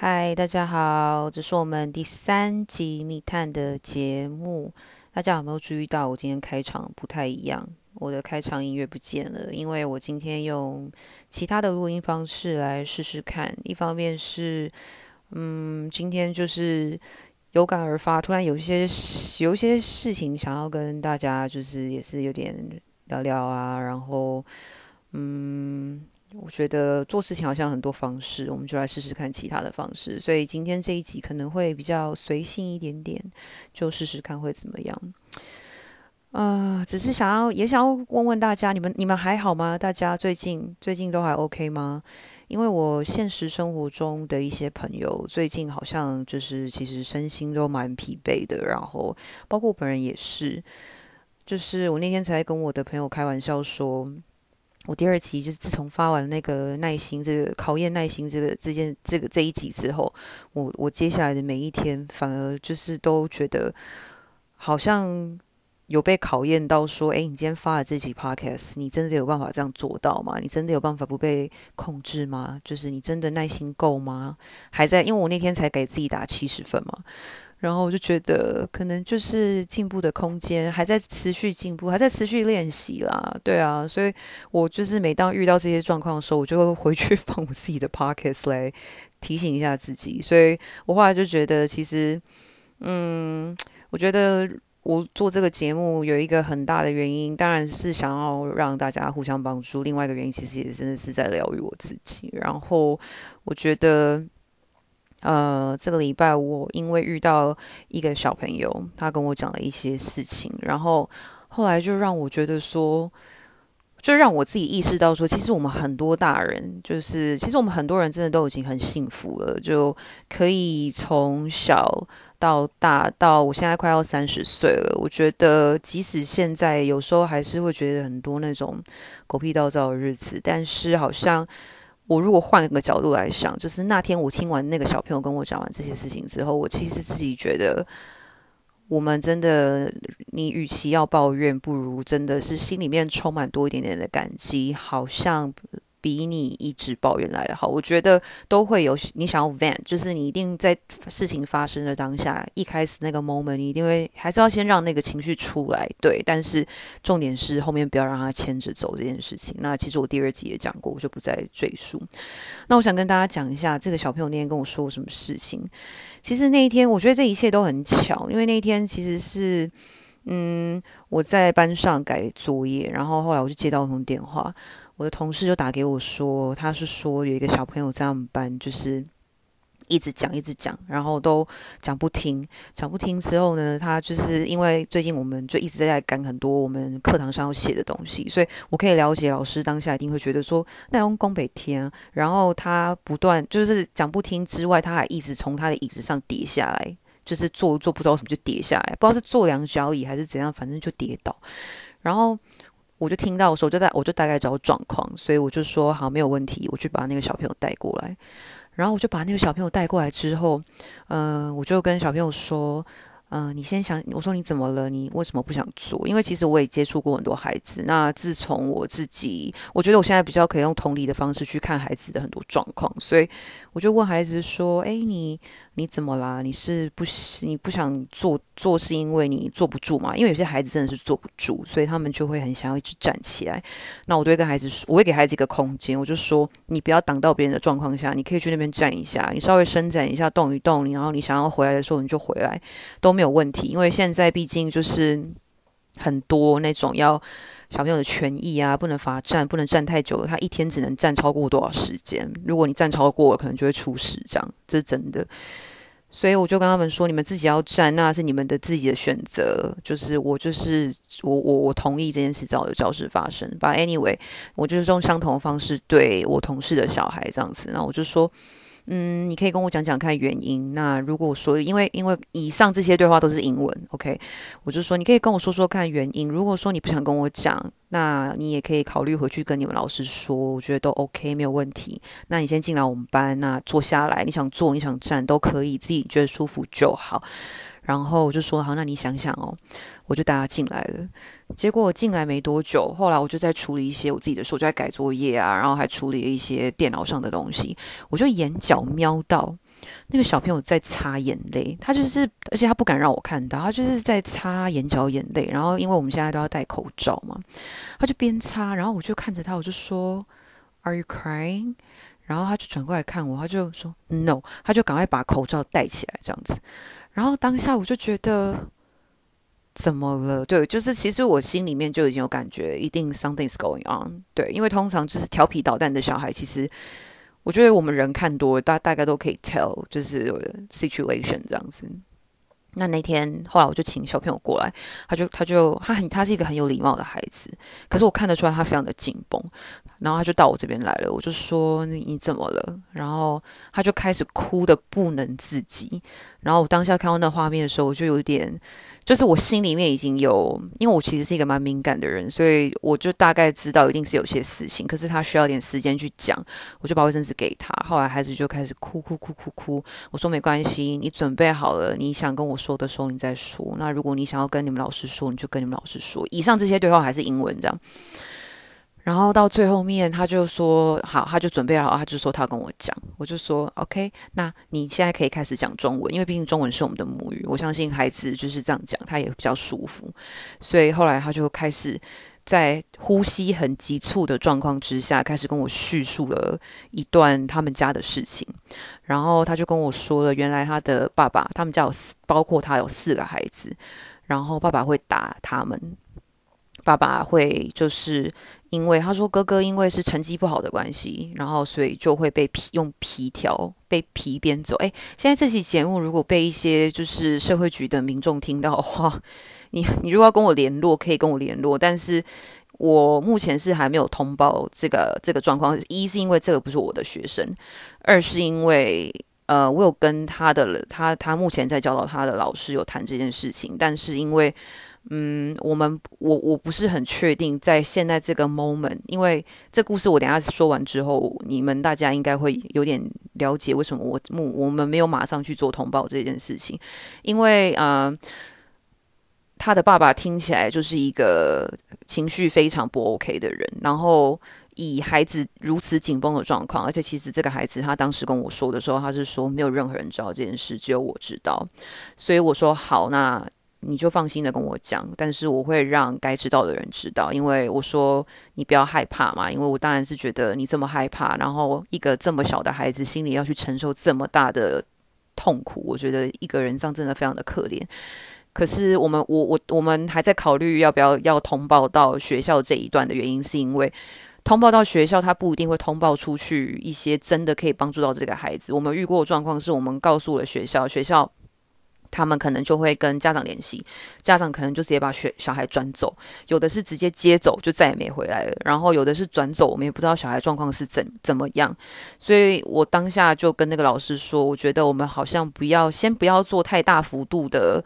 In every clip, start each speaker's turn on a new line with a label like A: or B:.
A: 嗨，大家好，这是我们第三集密探的节目。大家有没有注意到我今天开场不太一样？我的开场音乐不见了，因为我今天用其他的录音方式来试试看。一方面是，嗯，今天就是有感而发，突然有一些有一些事情想要跟大家，就是也是有点聊聊啊，然后，嗯。我觉得做事情好像很多方式，我们就来试试看其他的方式。所以今天这一集可能会比较随性一点点，就试试看会怎么样。呃，只是想要也想要问问大家，你们你们还好吗？大家最近最近都还 OK 吗？因为我现实生活中的一些朋友最近好像就是其实身心都蛮疲惫的，然后包括我本人也是。就是我那天才跟我的朋友开玩笑说。我第二期就是自从发完那个耐心这个考验耐心这个这件这个这一集之后，我我接下来的每一天反而就是都觉得好像有被考验到，说，哎，你今天发了这集 podcast，你真的有办法这样做到吗？你真的有办法不被控制吗？就是你真的耐心够吗？还在，因为我那天才给自己打七十分嘛。然后我就觉得，可能就是进步的空间还在持续进步，还在持续练习啦。对啊，所以我就是每当遇到这些状况的时候，我就会回去 放我自己的 pockets 来提醒一下自己。所以我后来就觉得，其实，嗯，我觉得我做这个节目有一个很大的原因，当然是想要让大家互相帮助。另外一个原因，其实也真的是在疗愈我自己。然后我觉得。呃，这个礼拜我因为遇到一个小朋友，他跟我讲了一些事情，然后后来就让我觉得说，就让我自己意识到说，其实我们很多大人，就是其实我们很多人真的都已经很幸福了，就可以从小到大到我现在快要三十岁了，我觉得即使现在有时候还是会觉得很多那种狗屁倒灶的日子，但是好像。我如果换个角度来想，就是那天我听完那个小朋友跟我讲完这些事情之后，我其实自己觉得，我们真的，你与其要抱怨，不如真的是心里面充满多一点点的感激，好像。比你一直抱怨来的好，我觉得都会有你想要 vent，就是你一定在事情发生的当下，一开始那个 moment，你一定会还是要先让那个情绪出来，对。但是重点是后面不要让他牵着走这件事情。那其实我第二集也讲过，我就不再赘述。那我想跟大家讲一下，这个小朋友那天跟我说什么事情。其实那一天，我觉得这一切都很巧，因为那一天其实是，嗯，我在班上改作业，然后后来我就接到通电话。我的同事就打给我说，他是说有一个小朋友在我们班，就是一直讲一直讲，然后都讲不听，讲不听之后呢，他就是因为最近我们就一直在赶很多我们课堂上要写的东西，所以我可以了解老师当下一定会觉得说那用宫北天，然后他不断就是讲不听之外，他还一直从他的椅子上跌下来，就是坐坐不知道什么就跌下来，不知道是坐两脚椅还是怎样，反正就跌倒，然后。我就听到的时候，我就在我就大概知道状况，所以我就说好没有问题，我去把那个小朋友带过来。然后我就把那个小朋友带过来之后，嗯，我就跟小朋友说。嗯，你先想，我说你怎么了？你为什么不想做？因为其实我也接触过很多孩子。那自从我自己，我觉得我现在比较可以用同理的方式去看孩子的很多状况，所以我就问孩子说：“哎，你你怎么啦？你是不你不想做做是因为你坐不住嘛？因为有些孩子真的是坐不住，所以他们就会很想要一直站起来。那我都会跟孩子说，我会给孩子一个空间，我就说你不要挡到别人的状况下，你可以去那边站一下，你稍微伸展一下，动一动，然后你想要回来的时候你就回来，都。没有问题，因为现在毕竟就是很多那种要小朋友的权益啊，不能罚站，不能站太久了。他一天只能站超过多少时间？如果你站超过了，可能就会出事，这样这是真的。所以我就跟他们说，你们自己要站，那是你们的自己的选择。就是我就是我我我同意这件事在我的教室发生。But anyway，我就是用相同的方式对我同事的小孩这样子。然后我就说。嗯，你可以跟我讲讲看原因。那如果说，因为因为以上这些对话都是英文，OK，我就说你可以跟我说说看原因。如果说你不想跟我讲，那你也可以考虑回去跟你们老师说，我觉得都 OK，没有问题。那你先进来我们班，那坐下来，你想坐你想站都可以，自己觉得舒服就好。然后我就说好，那你想想哦，我就带他进来了。结果我进来没多久，后来我就在处理一些我自己的事，我就在改作业啊，然后还处理了一些电脑上的东西。我就眼角瞄到那个小朋友在擦眼泪，他就是，而且他不敢让我看到，他就是在擦眼角眼泪。然后因为我们现在都要戴口罩嘛，他就边擦，然后我就看着他，我就说：“Are you crying？” 然后他就转过来看我，他就说：“No。”他就赶快把口罩戴起来，这样子。然后当下我就觉得怎么了？对，就是其实我心里面就已经有感觉，一定 something is going on。对，因为通常就是调皮捣蛋的小孩，其实。我觉得我们人看多，大大概都可以 tell，就是 situation 这样子。那那天后来我就请小朋友过来，他就他就他很他是一个很有礼貌的孩子，可是我看得出来他非常的紧绷。然后他就到我这边来了，我就说你你怎么了？然后他就开始哭的不能自己。然后我当下看到那画面的时候，我就有点。就是我心里面已经有，因为我其实是一个蛮敏感的人，所以我就大概知道一定是有些事情，可是他需要点时间去讲，我就把卫生纸给他。后来孩子就开始哭哭哭哭哭，我说没关系，你准备好了，你想跟我说的时候你再说。那如果你想要跟你们老师说，你就跟你们老师说。以上这些对话还是英文这样。然后到最后面，他就说好，他就准备好，他就说他跟我讲，我就说 OK，那你现在可以开始讲中文，因为毕竟中文是我们的母语，我相信孩子就是这样讲，他也比较舒服。所以后来他就开始在呼吸很急促的状况之下，开始跟我叙述了一段他们家的事情。然后他就跟我说了，原来他的爸爸，他们家有四，包括他有四个孩子，然后爸爸会打他们。爸爸会就是因为他说哥哥因为是成绩不好的关系，然后所以就会被皮用皮条被皮鞭走。哎，现在这期节目如果被一些就是社会局的民众听到的话，你你如果要跟我联络，可以跟我联络。但是我目前是还没有通报这个这个状况。一是因为这个不是我的学生，二是因为呃我有跟他的他他目前在教导他的老师有谈这件事情，但是因为。嗯，我们我我不是很确定，在现在这个 moment，因为这故事我等下说完之后，你们大家应该会有点了解为什么我目我们没有马上去做通报这件事情，因为呃，他的爸爸听起来就是一个情绪非常不 OK 的人，然后以孩子如此紧绷的状况，而且其实这个孩子他当时跟我说的时候，他是说没有任何人知道这件事，只有我知道，所以我说好那。你就放心的跟我讲，但是我会让该知道的人知道，因为我说你不要害怕嘛，因为我当然是觉得你这么害怕，然后一个这么小的孩子心里要去承受这么大的痛苦，我觉得一个人这样真的非常的可怜。可是我们我我我们还在考虑要不要要通报到学校这一段的原因，是因为通报到学校，他不一定会通报出去一些真的可以帮助到这个孩子。我们遇过的状况是我们告诉了学校，学校。他们可能就会跟家长联系，家长可能就直接把学小孩转走，有的是直接接走就再也没回来了，然后有的是转走，我们也不知道小孩状况是怎怎么样，所以我当下就跟那个老师说，我觉得我们好像不要先不要做太大幅度的。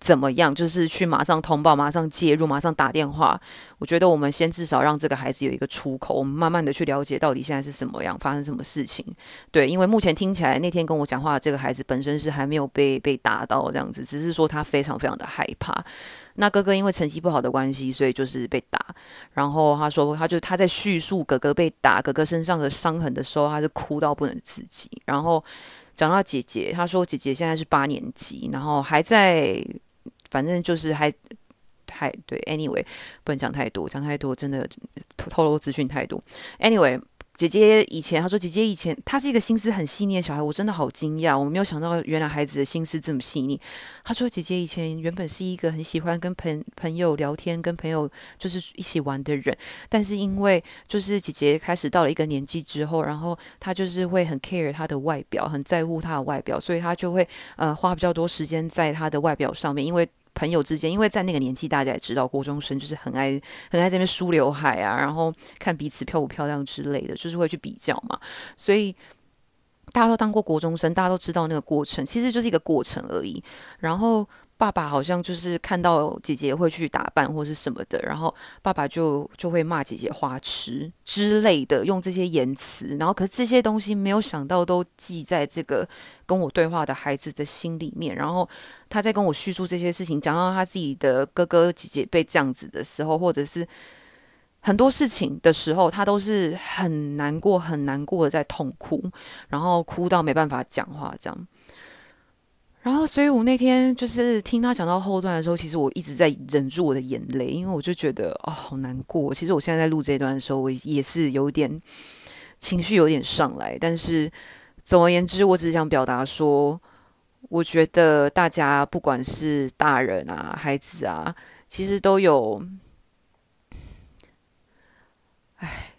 A: 怎么样？就是去马上通报，马上介入，马上打电话。我觉得我们先至少让这个孩子有一个出口，我们慢慢的去了解到底现在是什么样，发生什么事情。对，因为目前听起来那天跟我讲话的这个孩子本身是还没有被被打到这样子，只是说他非常非常的害怕。那哥哥因为成绩不好的关系，所以就是被打。然后他说，他就他在叙述哥哥被打，哥哥身上的伤痕的时候，他是哭到不能自己。然后讲到姐姐，他说姐姐现在是八年级，然后还在。反正就是还太对，anyway 不能讲太多，讲太多真的透露资讯太多。anyway，姐姐以前她说姐姐以前她是一个心思很细腻的小孩，我真的好惊讶，我没有想到原来孩子的心思这么细腻。她说姐姐以前原本是一个很喜欢跟朋朋友聊天、跟朋友就是一起玩的人，但是因为就是姐姐开始到了一个年纪之后，然后她就是会很 care 她的外表，很在乎她的外表，所以她就会呃花比较多时间在她的外表上面，因为。朋友之间，因为在那个年纪，大家也知道，国中生就是很爱很爱这边梳刘海啊，然后看彼此漂不漂亮之类的，就是会去比较嘛。所以大家都当过国中生，大家都知道那个过程，其实就是一个过程而已。然后。爸爸好像就是看到姐姐会去打扮或是什么的，然后爸爸就就会骂姐姐花痴之类的，用这些言辞。然后，可是这些东西没有想到都记在这个跟我对话的孩子的心里面。然后他在跟我叙述这些事情，讲到他自己的哥哥姐姐被这样子的时候，或者是很多事情的时候，他都是很难过、很难过的在痛哭，然后哭到没办法讲话这样。然后，所以我那天就是听他讲到后段的时候，其实我一直在忍住我的眼泪，因为我就觉得哦，好难过。其实我现在在录这一段的时候，我也是有点情绪有点上来。但是总而言之，我只是想表达说，我觉得大家不管是大人啊、孩子啊，其实都有，哎，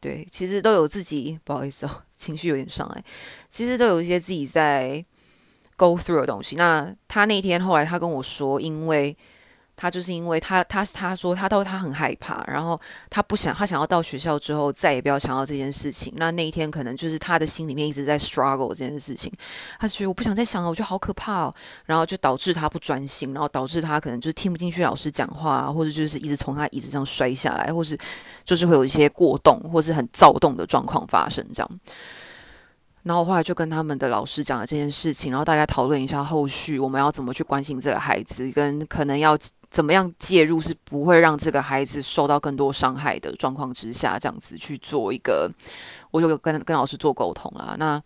A: 对，其实都有自己不好意思哦，情绪有点上来，其实都有一些自己在。Go through 的东西。那他那天后来他跟我说，因为他就是因为他他他说他都他很害怕，然后他不想他想要到学校之后再也不要想到这件事情。那那一天可能就是他的心里面一直在 struggle 这件事情。他觉得我不想再想了，我觉得好可怕哦。然后就导致他不专心，然后导致他可能就是听不进去老师讲话，或者就是一直从他椅子上摔下来，或是就是会有一些过动或是很躁动的状况发生这样。然后后来就跟他们的老师讲了这件事情，然后大家讨论一下后续我们要怎么去关心这个孩子，跟可能要怎么样介入，是不会让这个孩子受到更多伤害的状况之下，这样子去做一个，我就跟跟老师做沟通了。那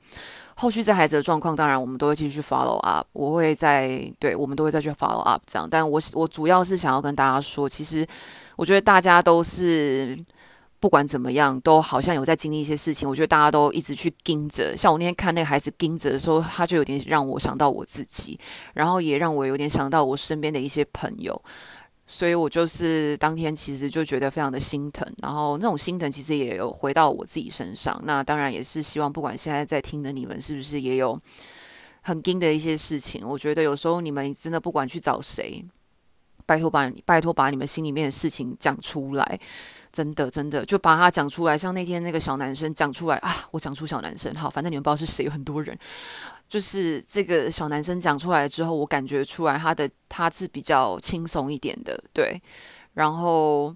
A: 后续这孩子的状况，当然我们都会继续 follow up，我会在对我们都会再去 follow up 这样。但我我主要是想要跟大家说，其实我觉得大家都是。不管怎么样，都好像有在经历一些事情。我觉得大家都一直去盯着，像我那天看那个孩子盯着的时候，他就有点让我想到我自己，然后也让我有点想到我身边的一些朋友。所以我就是当天其实就觉得非常的心疼，然后那种心疼其实也有回到我自己身上。那当然也是希望，不管现在在听的你们是不是也有很盯的一些事情。我觉得有时候你们真的不管去找谁，拜托把拜托把你们心里面的事情讲出来。真的，真的，就把他讲出来。像那天那个小男生讲出来啊，我讲出小男生，好，反正你们不知道是谁，有很多人。就是这个小男生讲出来之后，我感觉出来他的他是比较轻松一点的，对。然后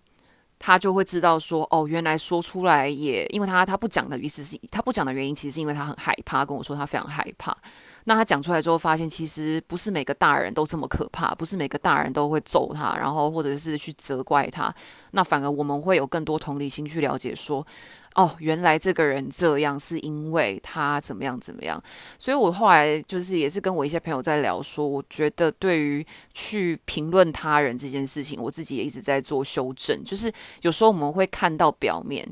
A: 他就会知道说，哦，原来说出来也，因为他他不讲的意思是，他不讲的原因，其实是因为他很害怕，跟我说他非常害怕。那他讲出来之后，发现其实不是每个大人都这么可怕，不是每个大人都会揍他，然后或者是去责怪他。那反而我们会有更多同理心去了解，说哦，原来这个人这样是因为他怎么样怎么样。所以我后来就是也是跟我一些朋友在聊，说我觉得对于去评论他人这件事情，我自己也一直在做修正。就是有时候我们会看到表面，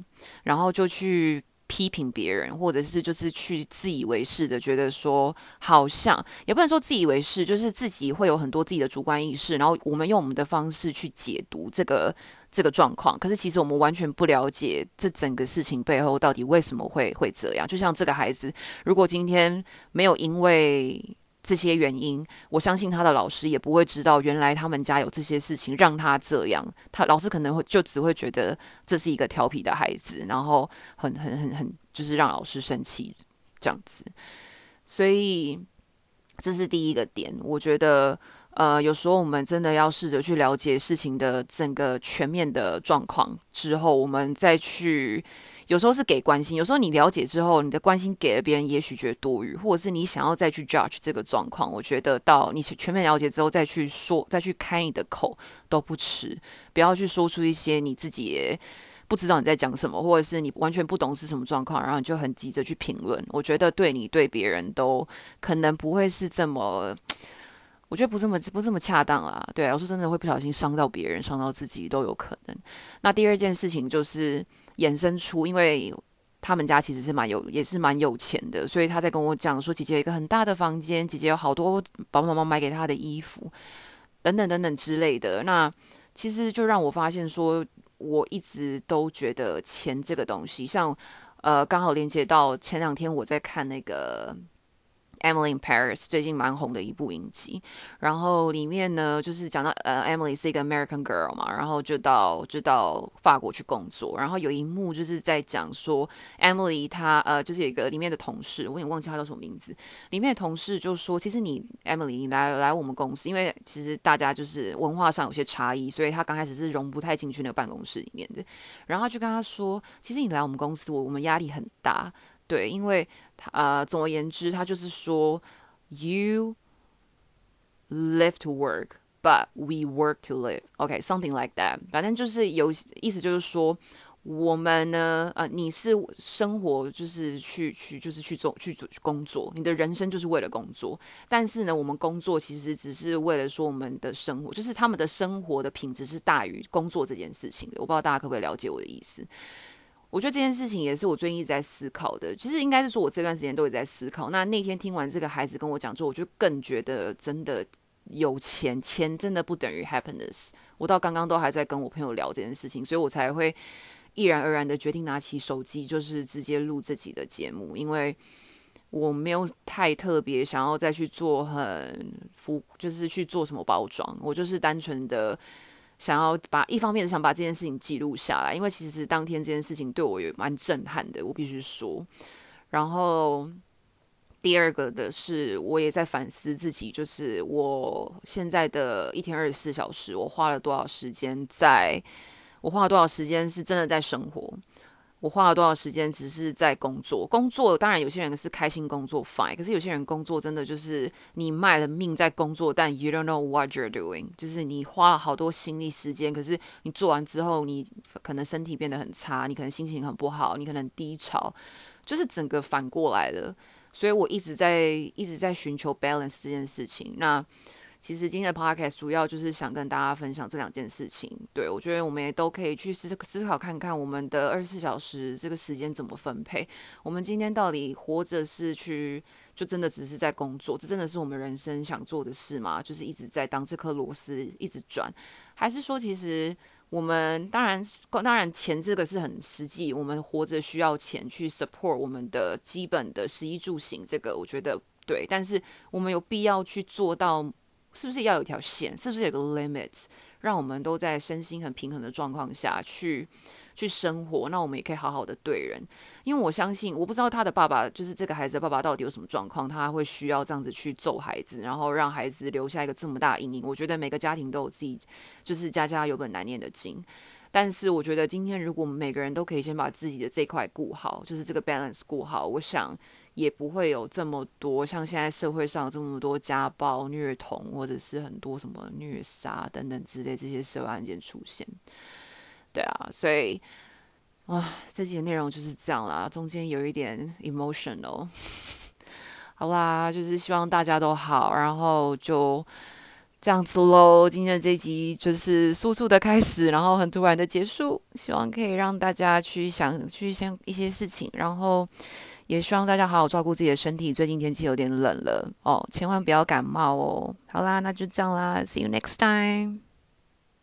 A: 然后就去。批评别人，或者是就是去自以为是的，觉得说好像也不能说自以为是，就是自己会有很多自己的主观意识，然后我们用我们的方式去解读这个这个状况。可是其实我们完全不了解这整个事情背后到底为什么会会这样。就像这个孩子，如果今天没有因为。这些原因，我相信他的老师也不会知道，原来他们家有这些事情让他这样。他老师可能会就只会觉得这是一个调皮的孩子，然后很很很很就是让老师生气这样子。所以这是第一个点，我觉得呃，有时候我们真的要试着去了解事情的整个全面的状况之后，我们再去。有时候是给关心，有时候你了解之后，你的关心给了别人，也许觉得多余，或者是你想要再去 judge 这个状况。我觉得到你全面了解之后再去说，再去开你的口都不迟。不要去说出一些你自己不知道你在讲什么，或者是你完全不懂是什么状况，然后你就很急着去评论。我觉得对你对别人都可能不会是这么，我觉得不这么不这么恰当啊。对，我说真的会不小心伤到别人，伤到自己都有可能。那第二件事情就是。衍生出，因为他们家其实是蛮有，也是蛮有钱的，所以他在跟我讲说，姐姐有一个很大的房间，姐姐有好多爸爸妈妈买给她的衣服，等等等等之类的。那其实就让我发现说，我一直都觉得钱这个东西，像呃，刚好连接到前两天我在看那个。Emily in Paris 最近蛮红的一部影集，然后里面呢就是讲到呃，Emily 是一个 American girl 嘛，然后就到就到法国去工作，然后有一幕就是在讲说 Emily 她呃就是有一个里面的同事，我有点忘记他叫什么名字，里面的同事就说，其实你 Emily 你来来我们公司，因为其实大家就是文化上有些差异，所以他刚开始是融不太进去那个办公室里面的，然后他就跟他说，其实你来我们公司，我我们压力很大。对，因为他呃，总而言之，他就是说，you live to work，but we work to live. OK, something like that. 反正就是有意思，就是说。我们呢？呃，你是生活就是去去就是去做去做工作，你的人生就是为了工作。但是呢，我们工作其实只是为了说我们的生活，就是他们的生活的品质是大于工作这件事情的。我不知道大家可不可以了解我的意思？我觉得这件事情也是我最近一直在思考的。其实应该是说我这段时间都一直在思考。那那天听完这个孩子跟我讲之后，我就更觉得真的有钱，钱真的不等于 happiness。我到刚刚都还在跟我朋友聊这件事情，所以我才会。毅然而然的决定拿起手机，就是直接录自己的节目，因为我没有太特别想要再去做很服，就是去做什么包装，我就是单纯的想要把一方面想把这件事情记录下来，因为其实当天这件事情对我也蛮震撼的，我必须说。然后第二个的是，我也在反思自己，就是我现在的一天二十四小时，我花了多少时间在。我花了多少时间是真的在生活？我花了多少时间只是在工作？工作当然有些人是开心工作 fine，可是有些人工作真的就是你卖了命在工作，但 you don't know what you're doing，就是你花了好多心力时间，可是你做完之后，你可能身体变得很差，你可能心情很不好，你可能低潮，就是整个反过来了。所以我一直在一直在寻求 balance 这件事情。那其实今天的 podcast 主要就是想跟大家分享这两件事情。对我觉得我们也都可以去思思考看看，我们的二十四小时这个时间怎么分配。我们今天到底活着是去，就真的只是在工作？这真的是我们人生想做的事吗？就是一直在当这颗螺丝一直转，还是说其实我们当然当然钱这个是很实际，我们活着需要钱去 support 我们的基本的食衣住行，这个我觉得对。但是我们有必要去做到。是不是要有一条线？是不是有个 limit，让我们都在身心很平衡的状况下去去生活？那我们也可以好好的对人。因为我相信，我不知道他的爸爸，就是这个孩子的爸爸到底有什么状况，他会需要这样子去揍孩子，然后让孩子留下一个这么大阴影。我觉得每个家庭都有自己，就是家家有本难念的经。但是我觉得今天如果我们每个人都可以先把自己的这块顾好，就是这个 balance 顾好，我想。也不会有这么多像现在社会上这么多家暴、虐童，或者是很多什么虐杀等等之类这些社会案件出现。对啊，所以啊，这集的内容就是这样啦，中间有一点 emotional。好啦，就是希望大家都好，然后就这样子喽。今天的这集就是速速的开始，然后很突然的结束，希望可以让大家去想去想一些事情，然后。也希望大家好好照顾自己的身体，最近天气有点冷了哦，千万不要感冒哦。好啦，那就这样啦，See you next time。